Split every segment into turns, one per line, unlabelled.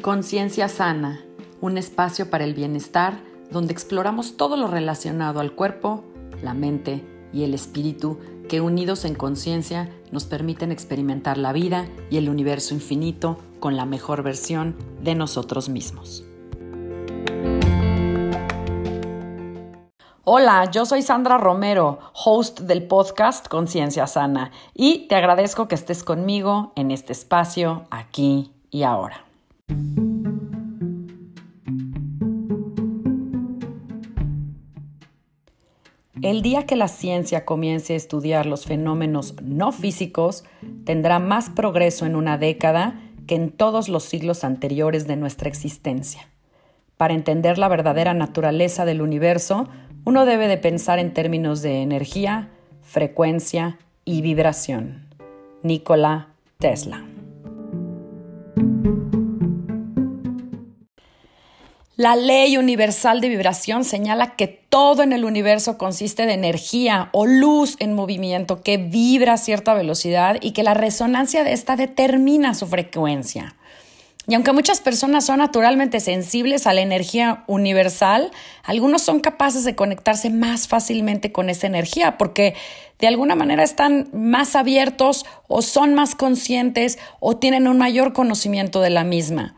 Conciencia Sana, un espacio para el bienestar donde exploramos todo lo relacionado al cuerpo, la mente y el espíritu que unidos en conciencia nos permiten experimentar la vida y el universo infinito con la mejor versión de nosotros mismos. Hola, yo soy Sandra Romero, host del podcast Conciencia Sana, y te agradezco que estés conmigo en este espacio aquí y ahora. El día que la ciencia comience a estudiar los fenómenos no físicos, tendrá más progreso en una década que en todos los siglos anteriores de nuestra existencia. Para entender la verdadera naturaleza del universo, uno debe de pensar en términos de energía, frecuencia y vibración. Nikola Tesla. La ley universal de vibración señala que todo en el universo consiste de energía o luz en movimiento que vibra a cierta velocidad y que la resonancia de esta determina su frecuencia. Y aunque muchas personas son naturalmente sensibles a la energía universal, algunos son capaces de conectarse más fácilmente con esa energía porque de alguna manera están más abiertos o son más conscientes o tienen un mayor conocimiento de la misma.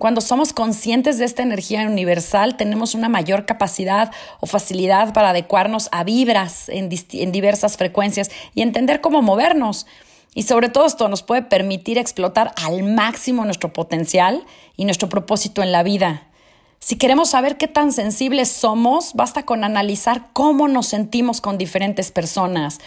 Cuando somos conscientes de esta energía universal, tenemos una mayor capacidad o facilidad para adecuarnos a vibras en, diversas frecuencias y entender cómo movernos. Y sobre todo esto nos puede permitir explotar al máximo nuestro potencial y nuestro propósito en la vida. Si queremos saber qué tan sensibles somos, basta con analizar cómo nos sentimos con diferentes personas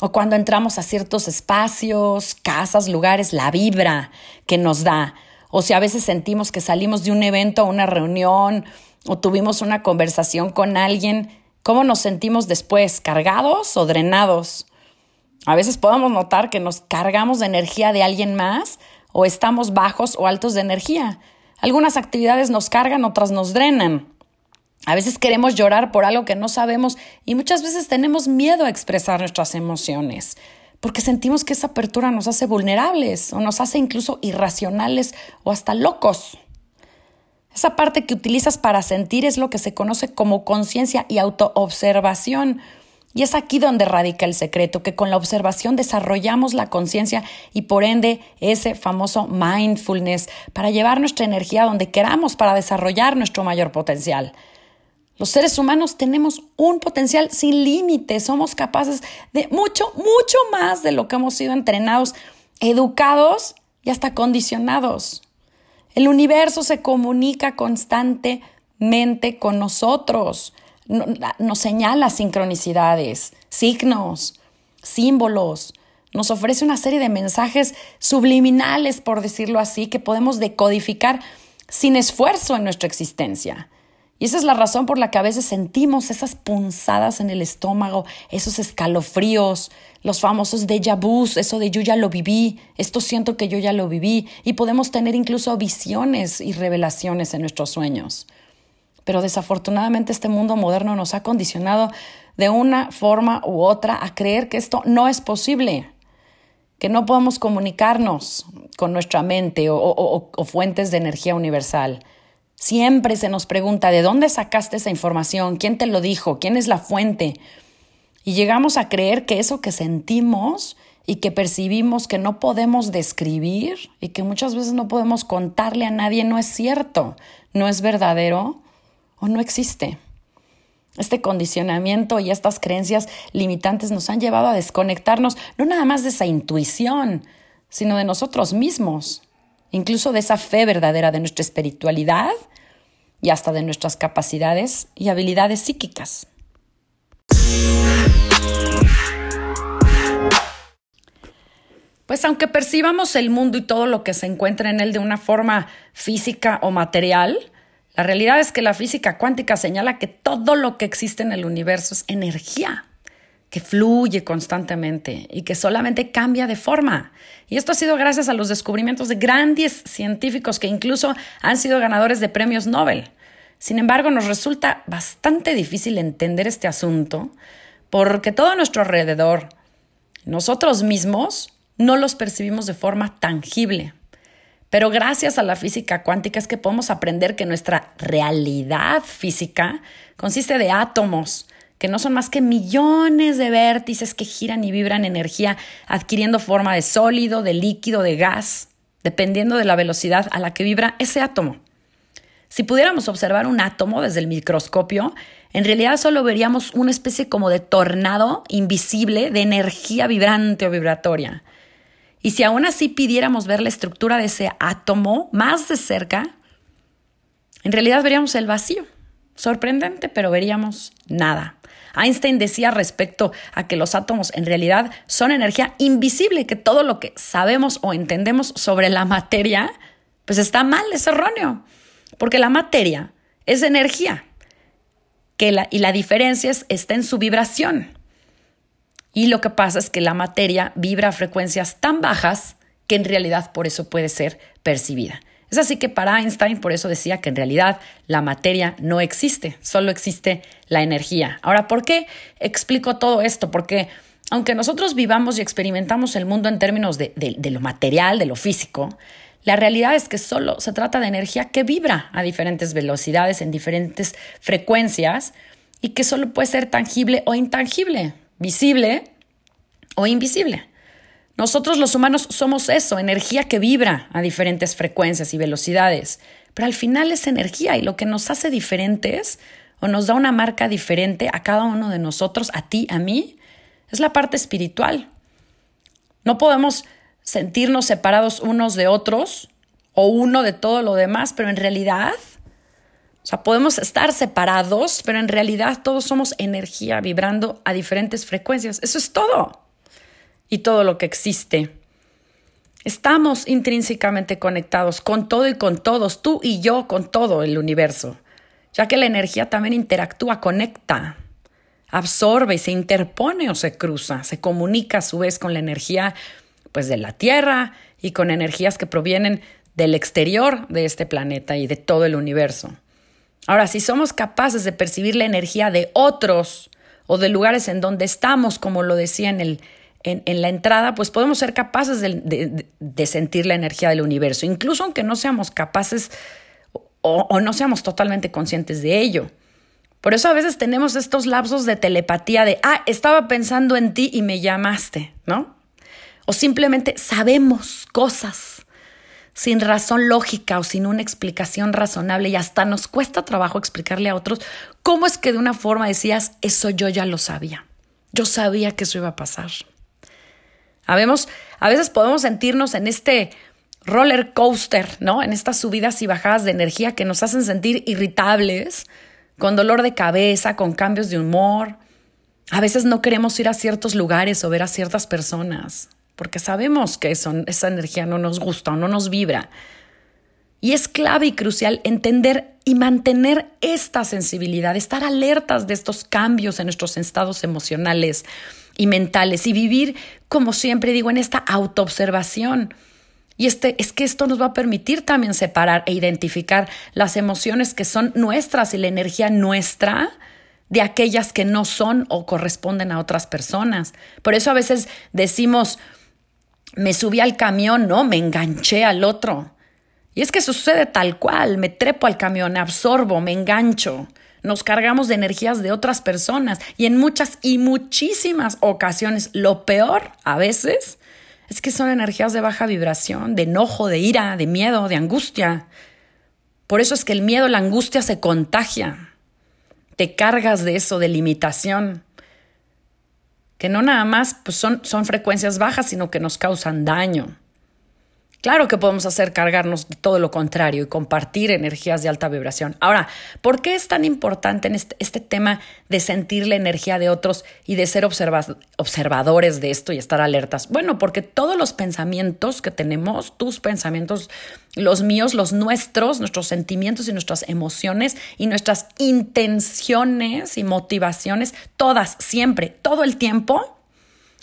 o cuando entramos a ciertos espacios, casas, lugares, la vibra que nos da o si a veces sentimos que salimos de un evento una reunión o tuvimos una conversación con alguien, ¿cómo nos sentimos después? ¿Cargados o drenados? A veces podemos notar que nos cargamos de energía de alguien más o estamos bajos o altos de energía. Algunas actividades nos cargan, otras nos drenan. A veces queremos llorar por algo que no sabemos y muchas veces tenemos miedo a expresar nuestras emociones porque sentimos que esa apertura nos hace vulnerables o nos hace incluso irracionales o hasta locos. Esa parte que utilizas para sentir es lo que se conoce como conciencia y autoobservación. Y es aquí donde radica el secreto, que con la observación desarrollamos la conciencia y por ende ese famoso mindfulness para llevar nuestra energía donde queramos, para desarrollar nuestro mayor potencial. Los seres humanos tenemos un potencial sin límites, somos capaces de mucho, mucho más de lo que hemos sido entrenados, educados y hasta condicionados. El universo se comunica constantemente con nosotros, nos señala sincronicidades, signos, símbolos, nos ofrece una serie de mensajes subliminales, por decirlo así, que podemos decodificar sin esfuerzo en nuestra existencia. Y esa es la razón por la que a veces sentimos esas punzadas en el estómago, esos escalofríos, los famosos déjà vus, eso de yo ya lo viví, esto siento que yo ya lo viví, y podemos tener incluso visiones y revelaciones en nuestros sueños. Pero desafortunadamente este mundo moderno nos ha condicionado de una forma u otra a creer que esto no es posible, que no podemos comunicarnos con nuestra mente o, o fuentes de energía universal. Siempre se nos pregunta de dónde sacaste esa información, quién te lo dijo, quién es la fuente. Y llegamos a creer que eso que sentimos y que percibimos que no podemos describir y que muchas veces no podemos contarle a nadie no es cierto, no es verdadero o no existe. Este condicionamiento y estas creencias limitantes nos han llevado a desconectarnos no nada más de esa intuición, sino de nosotros mismos, incluso de esa fe verdadera de nuestra espiritualidad y hasta de nuestras capacidades y habilidades psíquicas. Pues aunque percibamos el mundo y todo lo que se encuentra en él de una forma física o material, la realidad es que la física cuántica señala que todo lo que existe en el universo es energía que fluye constantemente y que solamente cambia de forma. Y esto ha sido gracias a los descubrimientos de grandes científicos que incluso han sido ganadores de premios Nobel. Sin embargo, nos resulta bastante difícil entender este asunto porque todo a nuestro alrededor, nosotros mismos, no los percibimos de forma tangible. Pero gracias a la física cuántica es que podemos aprender que nuestra realidad física consiste de átomos, que no son más que millones de vértices que giran y vibran energía, adquiriendo forma de sólido, de líquido, de gas, dependiendo de la velocidad a la que vibra ese átomo. Si pudiéramos observar un átomo desde el microscopio, en realidad solo veríamos una especie como de tornado invisible de energía vibrante o vibratoria. Y si aún así pidiéramos ver la estructura de ese átomo más de cerca, en realidad veríamos el vacío. Sorprendente, pero veríamos nada. Einstein decía respecto a que los átomos en realidad son energía invisible, que todo lo que sabemos o entendemos sobre la materia, pues está mal, es erróneo, porque la materia es energía, que la, y la diferencia está en su vibración. Y lo que pasa es que la materia vibra a frecuencias tan bajas que en realidad por eso puede ser percibida. Es así que para Einstein por eso decía que en realidad la materia no existe, solo existe la energía. Ahora, ¿por qué explico todo esto? Porque aunque nosotros vivamos y experimentamos el mundo en términos de, lo material, de lo físico, la realidad es que solo se trata de energía que vibra a diferentes velocidades, en diferentes frecuencias, y que solo puede ser tangible o intangible visible o invisible. Nosotros los humanos somos eso, energía que vibra a diferentes frecuencias y velocidades, pero al final es energía y lo que nos hace diferentes o nos da una marca diferente a cada uno de nosotros, a ti, a mí, es la parte espiritual. No podemos sentirnos separados unos de otros o uno de todo lo demás, pero en realidad o sea, podemos estar separados, pero en realidad todos somos energía vibrando a diferentes frecuencias. Eso es todo. Y todo lo que existe. Estamos intrínsecamente conectados con todo y con todos, tú y yo con todo el universo, ya que la energía también interactúa, conecta, absorbe se interpone o se cruza, se comunica a su vez con la energía pues de la Tierra y con energías que provienen del exterior de este planeta y de todo el universo. Ahora, si somos capaces de percibir la energía de otros o de lugares en donde estamos, como lo decía en, el, en, la entrada, pues podemos ser capaces de, sentir la energía del universo, incluso aunque no seamos capaces o, o no seamos totalmente conscientes de ello. Por eso a veces tenemos estos lapsos de telepatía de, ah, estaba pensando en ti y me llamaste, ¿no? O simplemente sabemos cosas sin razón lógica o sin una explicación razonable y hasta nos cuesta trabajo explicarle a otros cómo es que de una forma decías, eso yo ya lo sabía, yo sabía que eso iba a pasar. Habemos, a veces podemos sentirnos en este roller coaster, ¿no? En estas subidas y bajadas de energía que nos hacen sentir irritables, con dolor de cabeza, con cambios de humor. A veces no queremos ir a ciertos lugares o ver a ciertas personas porque sabemos que esa energía no nos gusta o no nos vibra. Y es clave y crucial entender y mantener esta sensibilidad, estar alertas de estos cambios en nuestros estados emocionales y mentales y vivir, como siempre digo, en esta autoobservación. Y este, es que esto nos va a permitir también separar e identificar las emociones que son nuestras y la energía nuestra de aquellas que no son o corresponden a otras personas. Por eso a veces decimos, me subí al camión, no, me enganché al otro. Y es que sucede tal cual, me trepo al camión, absorbo, me engancho. Nos cargamos de energías de otras personas y en muchas y muchísimas ocasiones lo peor a veces es que son energías de baja vibración, de enojo, de ira, de miedo, de angustia. Por eso es que el miedo, la angustia se contagia. Te cargas de eso, de limitación que no nada más pues son, son frecuencias bajas, sino que nos causan daño. Claro que podemos hacer cargarnos de todo lo contrario y compartir energías de alta vibración. Ahora, ¿por qué es tan importante en este, este tema de sentir la energía de otros y de ser observadores de esto y estar alertas? Bueno, porque todos los pensamientos que tenemos, tus pensamientos, los míos, los nuestros, nuestros sentimientos y nuestras emociones y nuestras intenciones y motivaciones, todas, siempre, todo el tiempo,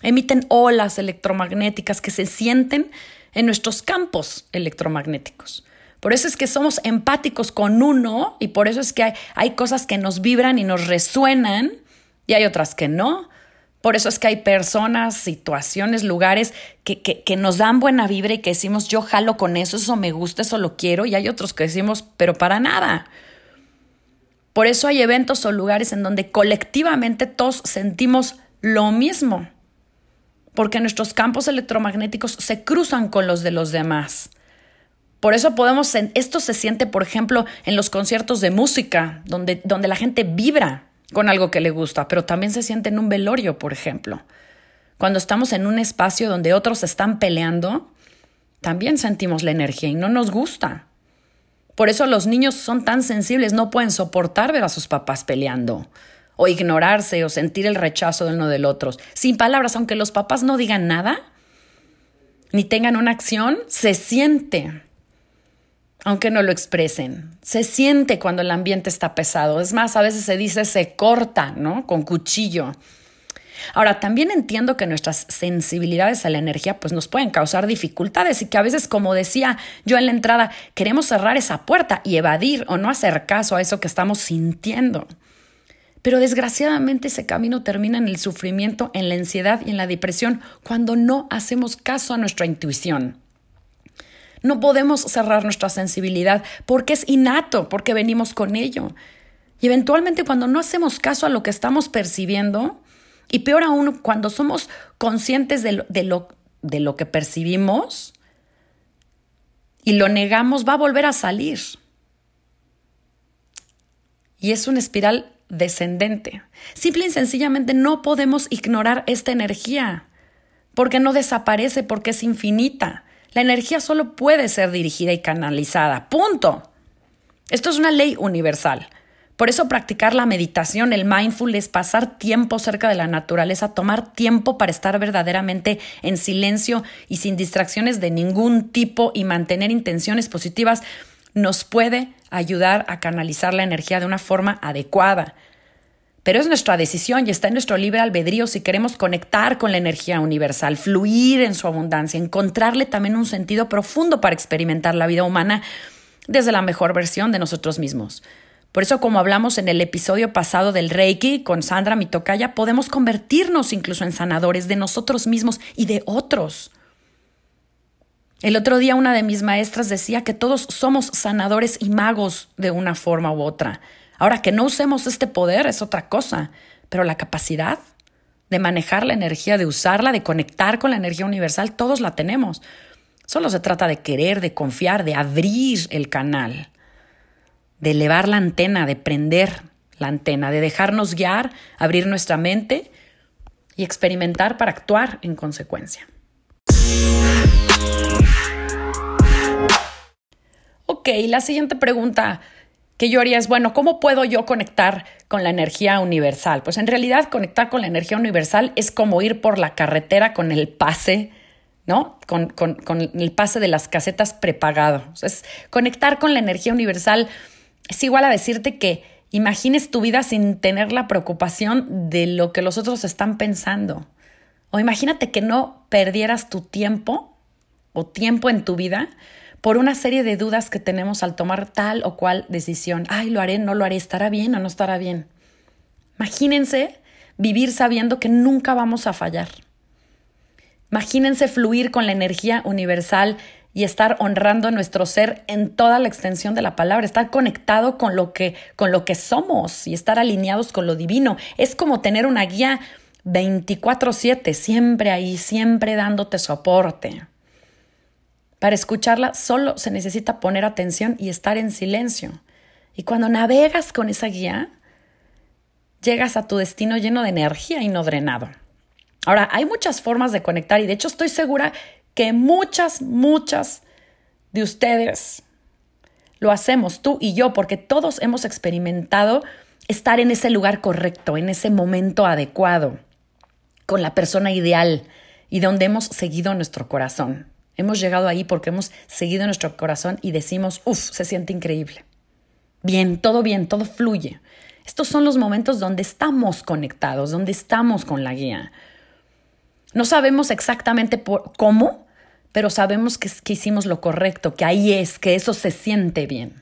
emiten olas electromagnéticas que se sienten en nuestros campos electromagnéticos. Por eso es que somos empáticos con uno y por eso es que hay, cosas que nos vibran y nos resuenan y hay otras que no. Por eso es que hay personas, situaciones, lugares que, que, nos dan buena vibra y que decimos, yo jalo con eso, eso me gusta, eso lo quiero, y hay otros que decimos, pero para nada. Por eso hay eventos o lugares en donde colectivamente todos sentimos lo mismo, porque nuestros campos electromagnéticos se cruzan con los de los demás. Por eso podemos, esto se siente, por ejemplo, en los conciertos de música, donde, donde la gente vibra con algo que le gusta, pero también se siente en un velorio, por ejemplo. Cuando estamos en un espacio donde otros están peleando, también sentimos la energía y no nos gusta. Por eso los niños son tan sensibles, no pueden soportar ver a sus papás peleando, o ignorarse, o sentir el rechazo del uno del otro. Sin palabras, aunque los papás no digan nada, ni tengan una acción, se siente aunque no lo expresen. Se siente cuando el ambiente está pesado. Es más, a veces se dice se corta, ¿no? Con cuchillo. Ahora, también entiendo que nuestras sensibilidades a la energía pues nos pueden causar dificultades y que a veces, como decía yo en la entrada, queremos cerrar esa puerta y evadir o no hacer caso a eso que estamos sintiendo. Pero desgraciadamente ese camino termina en el sufrimiento, en la ansiedad y en la depresión cuando no hacemos caso a nuestra intuición. No podemos cerrar nuestra sensibilidad porque es innato, porque venimos con ello. Y eventualmente cuando no hacemos caso a lo que estamos percibiendo, y peor aún cuando somos conscientes de lo, de lo, de lo que percibimos y lo negamos, va a volver a salir. Y es una espiral descendente. Simple y sencillamente no podemos ignorar esta energía, porque no desaparece, porque es infinita. La energía solo puede ser dirigida y canalizada. Punto. Esto es una ley universal. Por eso practicar la meditación, el mindfulness, pasar tiempo cerca de la naturaleza, tomar tiempo para estar verdaderamente en silencio y sin distracciones de ningún tipo y mantener intenciones positivas, nos puede ayudar a canalizar la energía de una forma adecuada. Pero es nuestra decisión y está en nuestro libre albedrío si queremos conectar con la energía universal, fluir en su abundancia, encontrarle también un sentido profundo para experimentar la vida humana desde la mejor versión de nosotros mismos. Por eso, como hablamos en el episodio pasado del Reiki con Sandra Mitokaya, podemos convertirnos incluso en sanadores de nosotros mismos y de otros. El otro día una de mis maestras decía que todos somos sanadores y magos de una forma u otra. Ahora, que no usemos este poder es otra cosa, pero la capacidad de manejar la energía, de usarla, de conectar con la energía universal, todos la tenemos. Solo se trata de querer, de confiar, de abrir el canal, de elevar la antena, de prender la antena, de dejarnos guiar, abrir nuestra mente y experimentar para actuar en consecuencia. Ok, la siguiente pregunta que yo haría es, bueno, ¿cómo puedo yo conectar con la energía universal? Pues en realidad conectar con la energía universal es como ir por la carretera con el pase, ¿no? Con, el pase de las casetas prepagado. es conectar con la energía universal es igual a decirte que imagines tu vida sin tener la preocupación de lo que los otros están pensando. O imagínate que no perdieras tu tiempo o tiempo en tu vida por una serie de dudas que tenemos al tomar tal o cual decisión. Ay, lo haré, no lo haré, estará bien o no estará bien. Imagínense vivir sabiendo que nunca vamos a fallar. Imagínense fluir con la energía universal y estar honrando nuestro ser en toda la extensión de la palabra, estar conectado con lo que con lo que somos y estar alineados con lo divino. Es como tener una guía 24/7, siempre ahí, siempre dándote soporte. Para escucharla solo se necesita poner atención y estar en silencio. Y cuando navegas con esa guía, llegas a tu destino lleno de energía y no drenado. Ahora, hay muchas formas de conectar y de hecho estoy segura que muchas, muchas de ustedes lo hacemos, tú y yo, porque todos hemos experimentado estar en ese lugar correcto, en ese momento adecuado, con la persona ideal y donde hemos seguido nuestro corazón. Hemos llegado ahí porque hemos seguido nuestro corazón y decimos, uff, se siente increíble. Bien, todo bien, todo fluye. Estos son los momentos donde estamos conectados, donde estamos con la guía. No sabemos exactamente por, cómo, pero sabemos que, hicimos lo correcto, que ahí es, que eso se siente bien.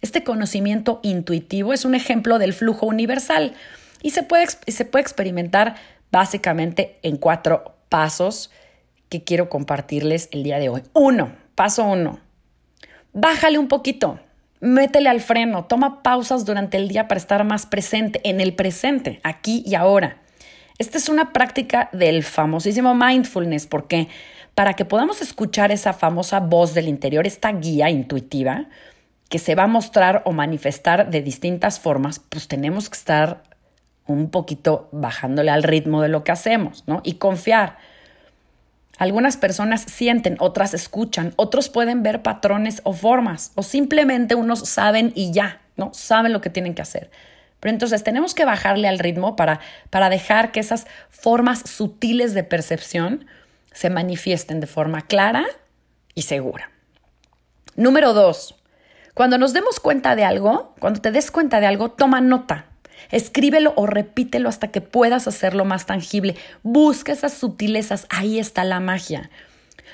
Este conocimiento intuitivo es un ejemplo del flujo universal y se puede experimentar básicamente en cuatro pasos que quiero compartirles el día de hoy. Uno, paso uno, bájale un poquito, métele al freno, toma pausas durante el día para estar más presente, en el presente, aquí y ahora. Esta es una práctica del famosísimo mindfulness, porque para que podamos escuchar esa famosa voz del interior, esta guía intuitiva, que se va a mostrar o manifestar de distintas formas, pues tenemos que estar un poquito bajándole al ritmo de lo que hacemos, ¿no? Y confiar. Algunas personas sienten, otras escuchan, otros pueden ver patrones o formas, o simplemente unos saben y ya, ¿no? Saben lo que tienen que hacer. Pero entonces tenemos que bajarle al ritmo para, para dejar que esas formas sutiles de percepción se manifiesten de forma clara y segura. Número dos, cuando nos demos cuenta de algo, cuando te des cuenta de algo, toma nota. Escríbelo o repítelo hasta que puedas hacerlo más tangible. Busca esas sutilezas, ahí está la magia.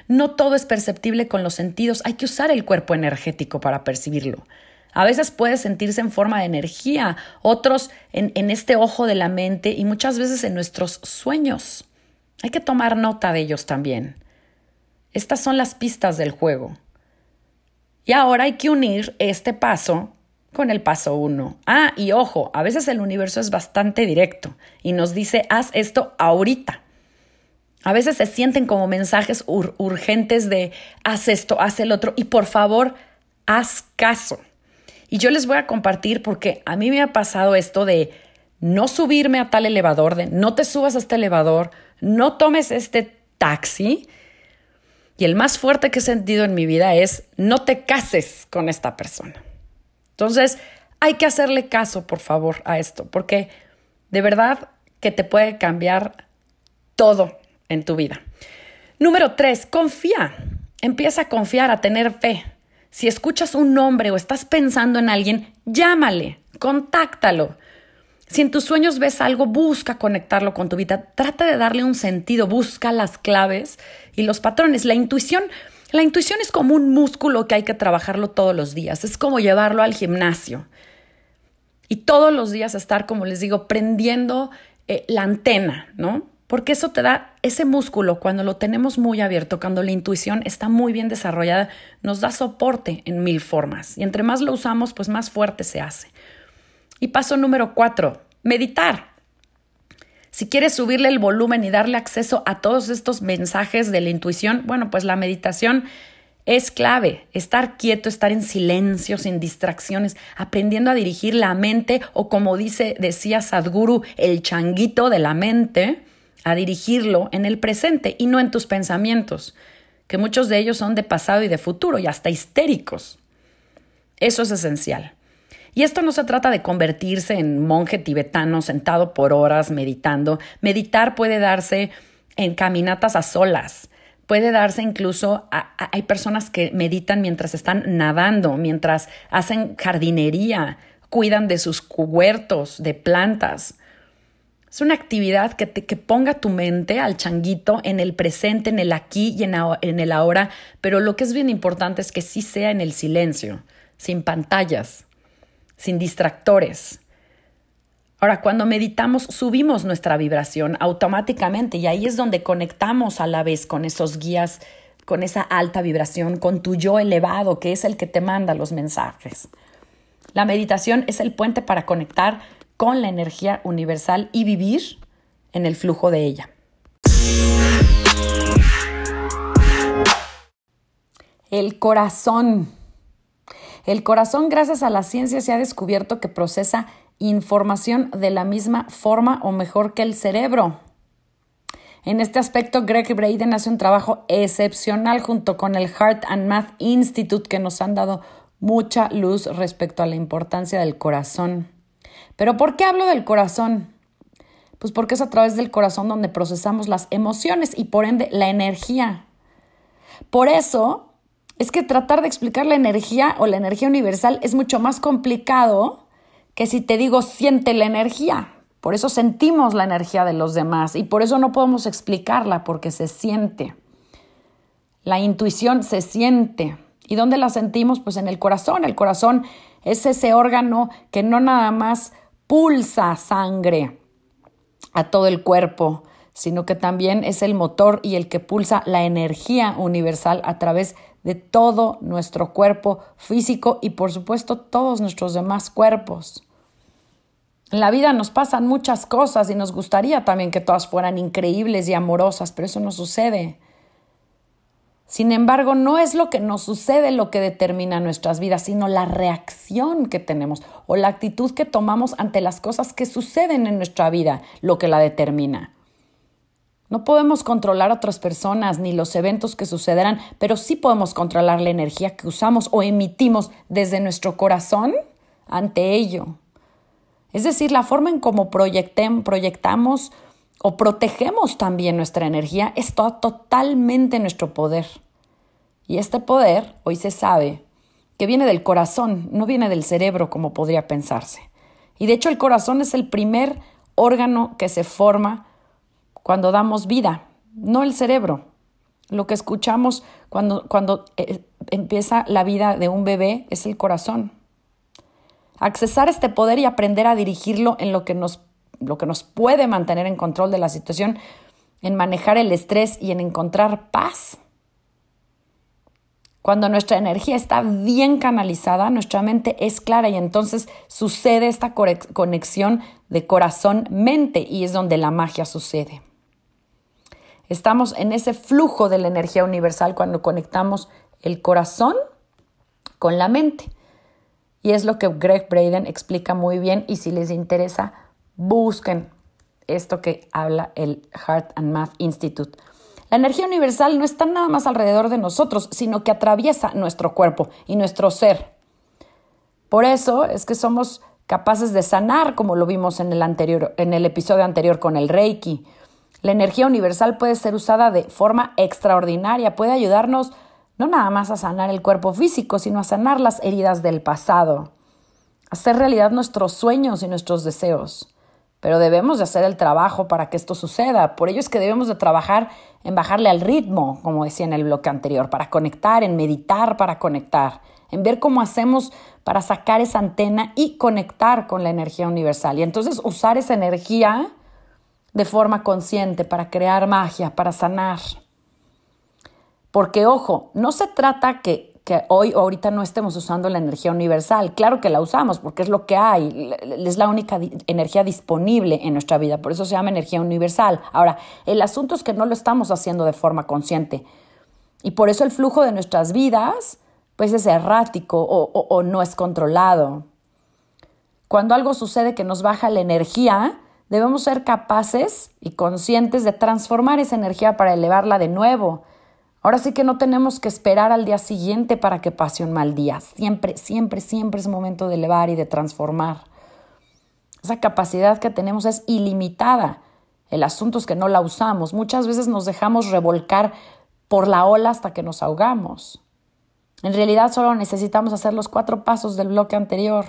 No todo es perceptible con los sentidos, hay que usar el cuerpo energético para percibirlo. A veces puede sentirse en forma de energía, otros en, en, este ojo de la mente y muchas veces en nuestros sueños. Hay que tomar nota de ellos también. Estas son las pistas del juego. Y ahora hay que unir este paso con el paso uno. Ah, y ojo, a veces el universo es bastante directo y nos dice, haz esto ahorita. A veces se sienten como mensajes urgentes de, haz esto, haz el otro y por favor, haz caso. Y yo les voy a compartir porque a mí me ha pasado esto de no subirme a tal elevador, de no te subas a este elevador, no tomes este taxi. Y el más fuerte que he sentido en mi vida es, no te cases con esta persona. Entonces, hay que hacerle caso, por favor, a esto, porque de verdad que te puede cambiar todo en tu vida. Número tres, confía. Empieza a confiar, a tener fe. Si escuchas un nombre o estás pensando en alguien, llámale, contáctalo. Si en tus sueños ves algo, busca conectarlo con tu vida. Trata de darle un sentido, busca las claves y los patrones. La intuición la intuición es como un músculo que hay que trabajarlo todos los días, es como llevarlo al gimnasio. Y todos los días estar, como les digo, prendiendo eh, la antena, ¿no? Porque eso te da ese músculo cuando lo tenemos muy abierto, cuando la intuición está muy bien desarrollada, nos da soporte en mil formas. Y entre más lo usamos, pues más fuerte se hace. Y paso número cuatro, meditar. Si quieres subirle el volumen y darle acceso a todos estos mensajes de la intuición, bueno, pues la meditación es clave. Estar quieto, estar en silencio, sin distracciones, aprendiendo a dirigir la mente o como dice, decía Sadhguru, el changuito de la mente, a dirigirlo en el presente y no en tus pensamientos, que muchos de ellos son de pasado y de futuro y hasta histéricos. Eso es esencial. Y esto no se trata de convertirse en monje tibetano sentado por horas meditando. Meditar puede darse en caminatas a solas. Puede darse incluso, hay personas que meditan mientras están nadando, mientras hacen jardinería, cuidan de sus huertos, de plantas. Es una actividad que, te, ponga tu mente al changuito en el presente, en el aquí y en el ahora, pero lo que es bien importante es que sí sea en el silencio, sin pantallas sin distractores. Ahora, cuando meditamos, subimos nuestra vibración automáticamente y ahí es donde conectamos a la vez con esos guías, con esa alta vibración, con tu yo elevado, que es el que te manda los mensajes. La meditación es el puente para conectar con la energía universal y vivir en el flujo de ella. El corazón. El corazón, gracias a la ciencia, se ha descubierto que procesa información de la misma forma o mejor que el cerebro. En este aspecto, Greg Braden hace un trabajo excepcional junto con el Heart and Math Institute que nos han dado mucha luz respecto a la importancia del corazón. Pero ¿por qué hablo del corazón? Pues porque es a través del corazón donde procesamos las emociones y por ende la energía. Por eso es que tratar de explicar la energía o la energía universal es mucho más complicado que si te digo siente la energía. Por eso sentimos la energía de los demás y por eso no podemos explicarla porque se siente. La intuición se siente. ¿Y dónde la sentimos? Pues en el corazón. El corazón es ese órgano que no nada más pulsa sangre a todo el cuerpo, sino que también es el motor y el que pulsa la energía universal a través de todo nuestro cuerpo físico y por supuesto todos nuestros demás cuerpos. En la vida nos pasan muchas cosas y nos gustaría también que todas fueran increíbles y amorosas, pero eso no sucede. Sin embargo, no es lo que nos sucede lo que determina nuestras vidas, sino la reacción que tenemos o la actitud que tomamos ante las cosas que suceden en nuestra vida lo que la determina. No podemos controlar a otras personas ni los eventos que sucederán, pero sí podemos controlar la energía que usamos o emitimos desde nuestro corazón ante ello. Es decir, la forma en cómo proyectamos o protegemos también nuestra energía es totalmente nuestro poder. Y este poder, hoy se sabe, que viene del corazón, no viene del cerebro como podría pensarse. Y de hecho el corazón es el primer órgano que se forma cuando damos vida, no el cerebro. Lo que escuchamos cuando, cuando eh, empieza la vida de un bebé es el corazón. Accesar este poder y aprender a dirigirlo en lo que nos, lo que nos puede mantener en control de la situación, en manejar el estrés y en encontrar paz. Cuando nuestra energía está bien canalizada, nuestra mente es clara y entonces sucede esta conexión de corazón-mente y es donde la magia sucede. Estamos en ese flujo de la energía universal cuando conectamos el corazón con la mente. Y es lo que Greg Braden explica muy bien y si les interesa, busquen esto que habla el Heart and Math Institute. La energía universal no está nada más alrededor de nosotros, sino que atraviesa nuestro cuerpo y nuestro ser. Por eso es que somos capaces de sanar, como lo vimos en el, anterior, en el episodio anterior con el Reiki, la energía universal puede ser usada de forma extraordinaria, puede ayudarnos no nada más a sanar el cuerpo físico, sino a sanar las heridas del pasado, hacer realidad nuestros sueños y nuestros deseos. Pero debemos de hacer el trabajo para que esto suceda. Por ello es que debemos de trabajar en bajarle al ritmo, como decía en el bloque anterior, para conectar, en meditar para conectar, en ver cómo hacemos para sacar esa antena y conectar con la energía universal. Y entonces usar esa energía de forma consciente para crear magia, para sanar. Porque, ojo, no se trata que, que hoy o ahorita no estemos usando la energía universal. Claro que la usamos porque es lo que hay, es la única energía disponible en nuestra vida, por eso se llama energía universal. Ahora, el asunto es que no lo estamos haciendo de forma consciente. Y por eso el flujo de nuestras vidas pues es errático o, o no es controlado. Cuando algo sucede que nos baja la energía, debemos ser capaces y conscientes de transformar esa energía para elevarla de nuevo. Ahora sí que no tenemos que esperar al día siguiente para que pase un mal día. Siempre, siempre, siempre es momento de elevar y de transformar. Esa capacidad que tenemos es ilimitada. El asunto es que no la usamos. Muchas veces nos dejamos revolcar por la ola hasta que nos ahogamos. En realidad solo necesitamos hacer los cuatro pasos del bloque anterior.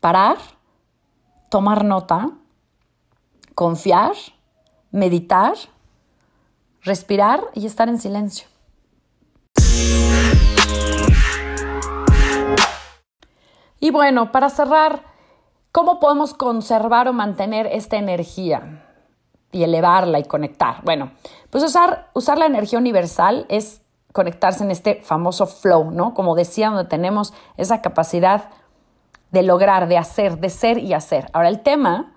Parar, tomar nota, confiar, meditar, respirar y estar en silencio. Y bueno, para cerrar, ¿cómo podemos conservar o mantener esta energía y elevarla y conectar? Bueno, pues usar, usar la energía universal es conectarse en este famoso flow, ¿no? Como decía, donde tenemos esa capacidad de lograr, de hacer, de ser y hacer. Ahora, el tema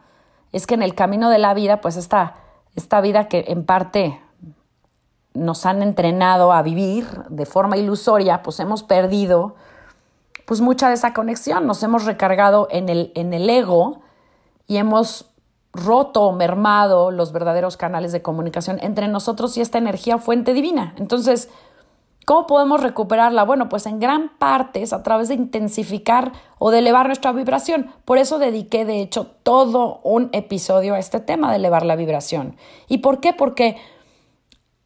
es que en el camino de la vida, pues esta, esta vida que en parte nos han entrenado a vivir de forma ilusoria, pues hemos perdido pues mucha de esa conexión, nos hemos recargado en el, en el ego y hemos roto o mermado los verdaderos canales de comunicación entre nosotros y esta energía fuente divina. Entonces, ¿Cómo podemos recuperarla? Bueno, pues en gran parte es a través de intensificar o de elevar nuestra vibración. Por eso dediqué, de hecho, todo un episodio a este tema de elevar la vibración. ¿Y por qué? Porque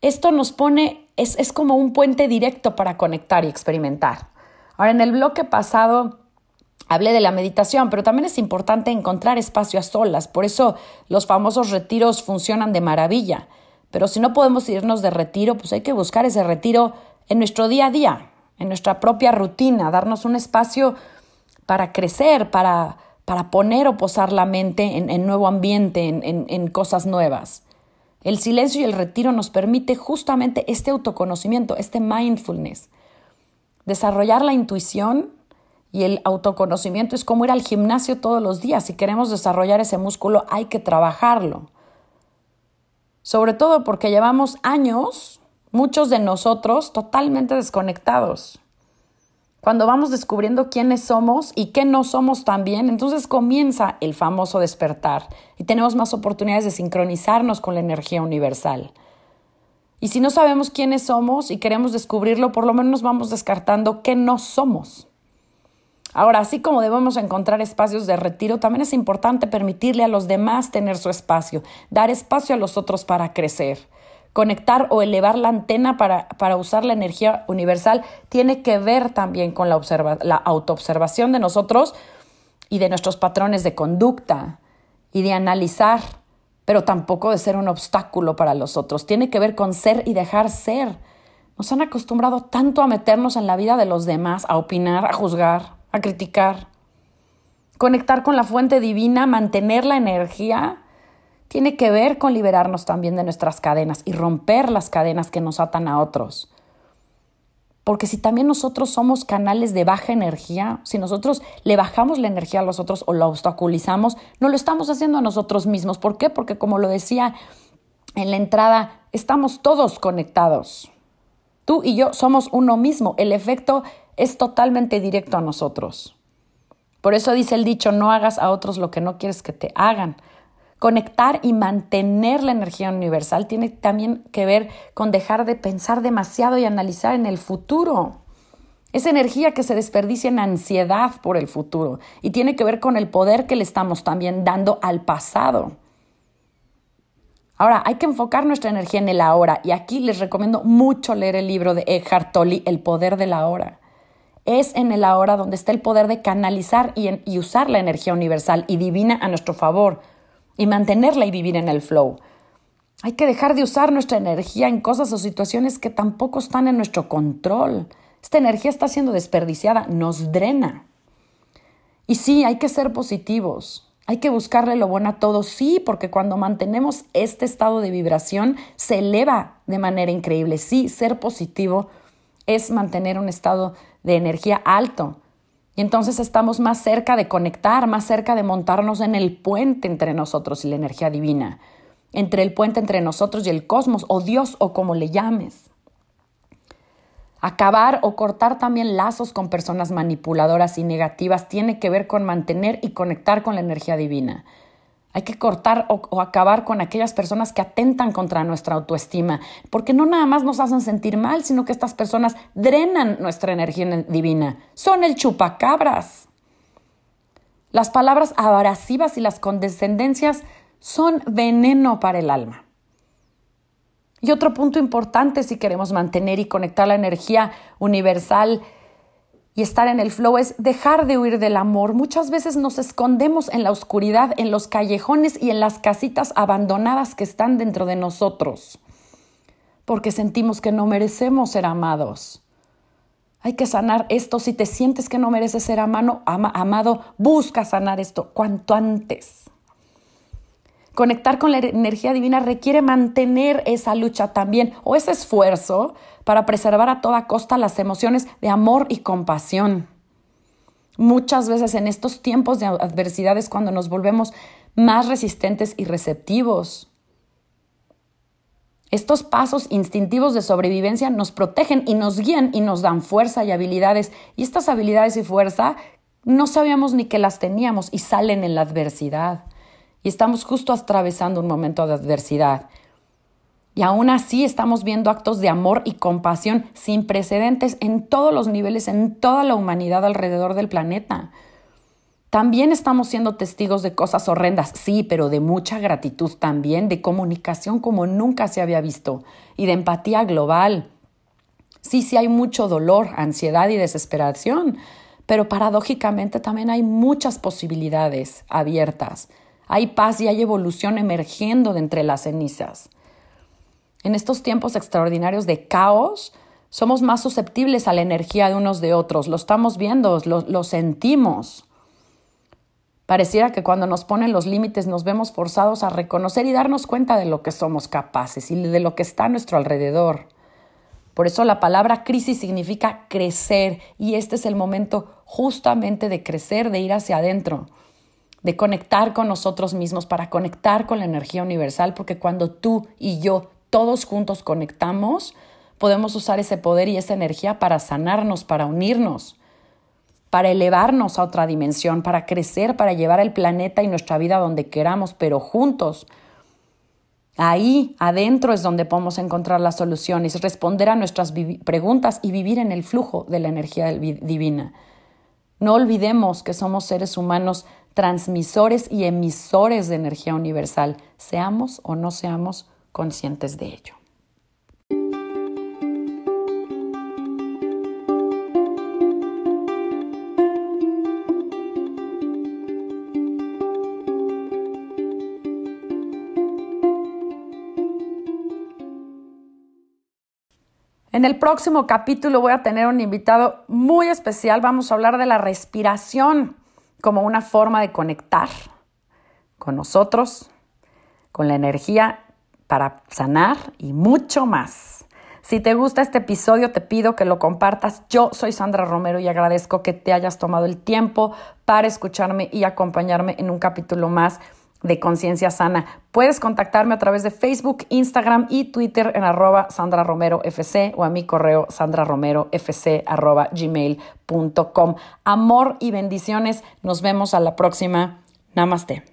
esto nos pone, es, es como un puente directo para conectar y experimentar. Ahora, en el bloque pasado hablé de la meditación, pero también es importante encontrar espacio a solas. Por eso los famosos retiros funcionan de maravilla. Pero si no podemos irnos de retiro, pues hay que buscar ese retiro en nuestro día a día, en nuestra propia rutina, darnos un espacio para crecer, para, para poner o posar la mente en, nuevo ambiente, en, en cosas nuevas. El silencio y el retiro nos permite justamente este autoconocimiento, este mindfulness. Desarrollar la intuición y el autoconocimiento es como ir al gimnasio todos los días. Si queremos desarrollar ese músculo hay que trabajarlo. Sobre todo porque llevamos años, muchos de nosotros, totalmente desconectados. Cuando vamos descubriendo quiénes somos y qué no somos también, entonces comienza el famoso despertar y tenemos más oportunidades de sincronizarnos con la energía universal. Y si no sabemos quiénes somos y queremos descubrirlo, por lo menos vamos descartando qué no somos. Ahora, así como debemos encontrar espacios de retiro, también es importante permitirle a los demás tener su espacio, dar espacio a los otros para crecer. Conectar o elevar la antena para, para usar la energía universal tiene que ver también con la, la autoobservación de nosotros y de nuestros patrones de conducta y de analizar, pero tampoco de ser un obstáculo para los otros. Tiene que ver con ser y dejar ser. Nos han acostumbrado tanto a meternos en la vida de los demás, a opinar, a juzgar, a criticar. Conectar con la fuente divina, mantener la energía tiene que ver con liberarnos también de nuestras cadenas y romper las cadenas que nos atan a otros. Porque si también nosotros somos canales de baja energía, si nosotros le bajamos la energía a los otros o la obstaculizamos, no lo estamos haciendo a nosotros mismos. ¿Por qué? Porque como lo decía en la entrada, estamos todos conectados. Tú y yo somos uno mismo. El efecto es totalmente directo a nosotros. Por eso dice el dicho, no hagas a otros lo que no quieres que te hagan. Conectar y mantener la energía universal tiene también que ver con dejar de pensar demasiado y analizar en el futuro. Esa energía que se desperdicia en ansiedad por el futuro y tiene que ver con el poder que le estamos también dando al pasado. Ahora, hay que enfocar nuestra energía en el ahora y aquí les recomiendo mucho leer el libro de Eckhart Tolle, El poder del ahora. Es en el ahora donde está el poder de canalizar y usar la energía universal y divina a nuestro favor y mantenerla y vivir en el flow. Hay que dejar de usar nuestra energía en cosas o situaciones que tampoco están en nuestro control. Esta energía está siendo desperdiciada, nos drena. Y sí, hay que ser positivos. Hay que buscarle lo bueno a todo, sí, porque cuando mantenemos este estado de vibración se eleva de manera increíble. Sí, ser positivo es mantener un estado de energía alto. Y entonces estamos más cerca de conectar, más cerca de montarnos en el puente entre nosotros y la energía divina, entre el puente entre nosotros y el cosmos, o Dios, o como le llames. Acabar o cortar también lazos con personas manipuladoras y negativas tiene que ver con mantener y conectar con la energía divina. Hay que cortar o, acabar con aquellas personas que atentan contra nuestra autoestima, porque no nada más nos hacen sentir mal, sino que estas personas drenan nuestra energía divina. Son el chupacabras. Las palabras abrasivas y las condescendencias son veneno para el alma. Y otro punto importante si queremos mantener y conectar la energía universal y estar en el flow es dejar de huir del amor. Muchas veces nos escondemos en la oscuridad, en los callejones y en las casitas abandonadas que están dentro de nosotros, porque sentimos que no merecemos ser amados. Hay que sanar esto. Si te sientes que no mereces ser amado, amado busca sanar esto cuanto antes. Conectar con la energía divina requiere mantener esa lucha también o ese esfuerzo para preservar a toda costa las emociones de amor y compasión. Muchas veces en estos tiempos de adversidades cuando nos volvemos más resistentes y receptivos. Estos pasos instintivos de sobrevivencia nos protegen y nos guían y nos dan fuerza y habilidades. Y estas habilidades y fuerza no sabíamos ni que las teníamos y salen en la adversidad. Y estamos justo atravesando un momento de adversidad. Y aún así estamos viendo actos de amor y compasión sin precedentes en todos los niveles, en toda la humanidad alrededor del planeta. También estamos siendo testigos de cosas horrendas, sí, pero de mucha gratitud también, de comunicación como nunca se había visto y de empatía global. Sí, sí hay mucho dolor, ansiedad y desesperación, pero paradójicamente también hay muchas posibilidades abiertas. Hay paz y hay evolución emergiendo de entre las cenizas. En estos tiempos extraordinarios de caos, somos más susceptibles a la energía de unos de otros. Lo estamos viendo, lo, sentimos. Pareciera que cuando nos ponen los límites nos vemos forzados a reconocer y darnos cuenta de lo que somos capaces y de lo que está a nuestro alrededor. Por eso la palabra crisis significa crecer y este es el momento justamente de crecer, de ir hacia adentro, de conectar con nosotros mismos para conectar con la energía universal, porque cuando tú y yo todos juntos conectamos, podemos usar ese poder y esa energía para sanarnos, para unirnos, para elevarnos a otra dimensión, para crecer, para llevar el planeta y nuestra vida donde queramos, pero juntos. Ahí, adentro, es donde podemos encontrar las soluciones, responder a nuestras preguntas y vivir en el flujo de la energía divina. No olvidemos que somos seres humanos transmisores y emisores de energía universal, seamos o no seamos conscientes de ello. En el próximo capítulo voy a tener un invitado muy especial. Vamos a hablar de la respiración como una forma de conectar con nosotros, con la energía para sanar y mucho más. Si te gusta este episodio, te pido que lo compartas. Yo soy Sandra Romero y agradezco que te hayas tomado el tiempo para escucharme y acompañarme en un capítulo más de Conciencia Sana. Puedes contactarme a través de Facebook, Instagram y Twitter en arroba Sandra Romero FC o a mi correo sandraromerofc arroba gmail.com. Amor y bendiciones. Nos vemos a la próxima. Namaste.